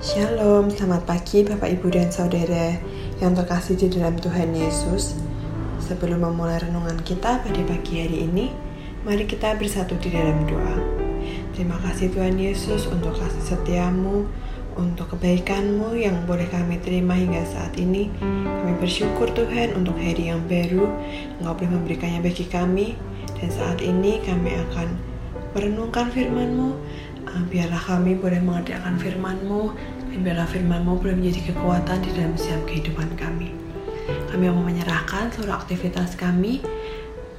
Shalom, selamat pagi Bapak Ibu dan Saudara yang terkasih di dalam Tuhan Yesus. Sebelum memulai renungan kita pada pagi hari ini, mari kita bersatu di dalam doa. Terima kasih Tuhan Yesus untuk kasih setiamu, untuk kebaikanmu yang boleh kami terima hingga saat ini. Kami bersyukur Tuhan untuk hari yang baru, Engkau boleh memberikannya bagi kami. Dan saat ini kami akan merenungkan firman-Mu, biarlah kami boleh mengerjakan firman-Mu dan biarlah firman-Mu boleh menjadi kekuatan di dalam setiap kehidupan kami. Kami mau menyerahkan seluruh aktivitas kami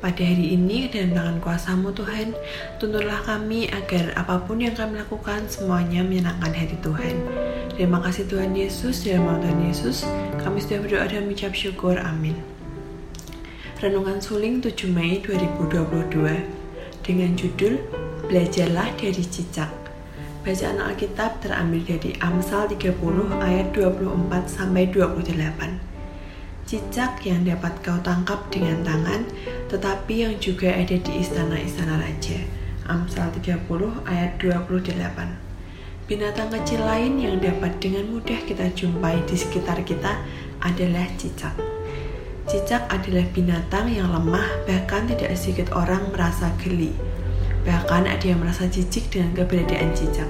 pada hari ini dan tangan kuasamu Tuhan. Tuntunlah kami agar apa pun yang kami lakukan semuanya menyenangkan hati Tuhan. Terima kasih Tuhan Yesus, dalam nama Tuhan Yesus, kami sudah berdoa dan mengucap syukur. Amin. Renungan Suling 7 Mei 2022 dengan judul Belajarlah dari cicak. Bacaan Alkitab terambil dari Amsal 30 ayat 24 sampai 28. Cicak yang dapat kau tangkap dengan tangan, tetapi yang juga ada di istana-istana raja. Amsal 30 ayat 28. Binatang kecil lain yang dapat dengan mudah kita jumpai di sekitar kita adalah cicak. Cicak adalah binatang yang lemah, bahkan tidak sedikit orang merasa geli Bahkan ada yang merasa jijik dengan keberadaan cicak.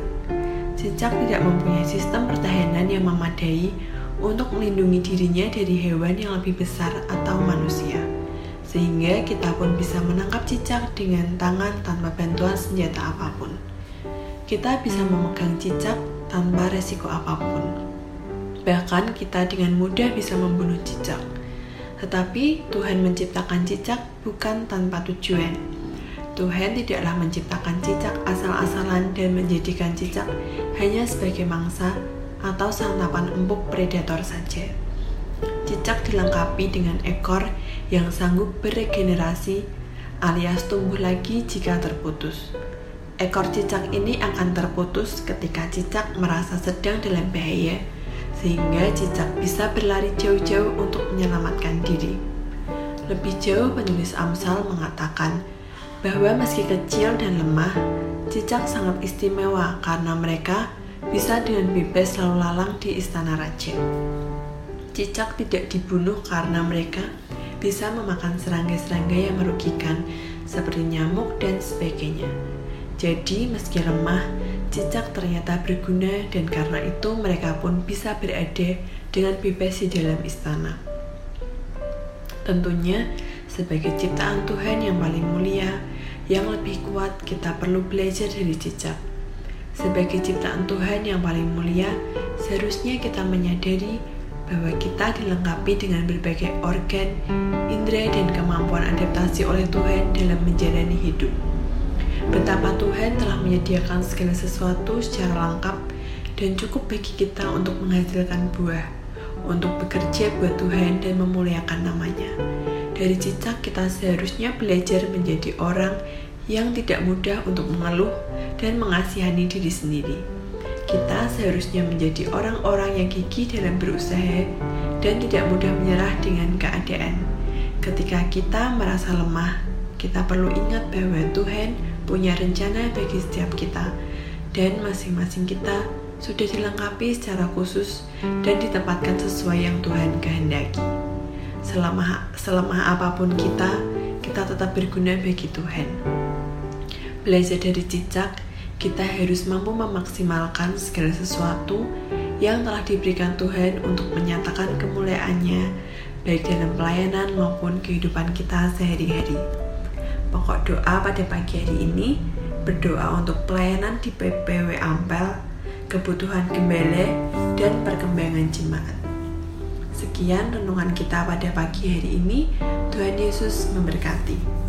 Cicak tidak mempunyai sistem pertahanan yang memadai untuk melindungi dirinya dari hewan yang lebih besar atau manusia. Sehingga kita pun bisa menangkap cicak dengan tangan tanpa bantuan senjata apa pun. Kita bisa memegang cicak tanpa resiko apa pun. Bahkan kita dengan mudah bisa membunuh cicak. Tetapi Tuhan menciptakan cicak bukan tanpa tujuan Tuhan tidaklah menciptakan cicak asal-asalan dan menjadikan cicak hanya sebagai mangsa atau santapan empuk predator saja. Cicak dilengkapi dengan ekor yang sanggup beregenerasi alias tumbuh lagi jika terputus. Ekor cicak ini akan terputus ketika cicak merasa sedang dalam bahaya, sehingga cicak bisa berlari jauh-jauh untuk menyelamatkan diri. Lebih jauh, penulis Amsal mengatakan, bahwa meski kecil dan lemah, cicak sangat istimewa karena mereka bisa dengan bebas lalu lalang di istana raja. Cicak tidak dibunuh karena mereka bisa memakan serangga-serangga yang merugikan seperti nyamuk dan sebagainya. Jadi meski lemah, cicak ternyata berguna dan karena itu mereka pun bisa berada dengan bebas di dalam istana. Tentunya sebagai ciptaan Tuhan yang paling mulia, yang lebih kuat, kita perlu belajar dari cicak. Sebagai ciptaan Tuhan yang paling mulia, seharusnya kita menyadari bahwa kita dilengkapi dengan berbagai organ, indera, dan kemampuan adaptasi oleh Tuhan dalam menjalani hidup. Betapa Tuhan telah menyediakan segala sesuatu secara lengkap dan cukup bagi kita untuk menghasilkan buah, untuk bekerja buat Tuhan dan memuliakan namanya. Dari cicak kita seharusnya belajar menjadi orang yang tidak mudah untuk mengeluh dan mengasihani diri sendiri. Kita seharusnya menjadi orang-orang yang gigih dalam berusaha dan tidak mudah menyerah dengan keadaan. Ketika kita merasa lemah, kita perlu ingat bahwa Tuhan punya rencana bagi setiap kita dan masing-masing kita sudah dilengkapi secara khusus dan ditempatkan sesuai yang Tuhan kehendaki selama selemah apa pun kita, kita tetap berguna bagi Tuhan. Belajar dari cicak, kita harus mampu memaksimalkan segala sesuatu yang telah diberikan Tuhan untuk menyatakan kemuliaannya, baik dalam pelayanan maupun kehidupan kita sehari-hari. Pokok doa pada pagi hari ini berdoa untuk pelayanan di PPW Ampel, kebutuhan gembala, dan perkembangan jemaat. Sekian renungan kita pada pagi hari ini. Tuhan Yesus memberkati.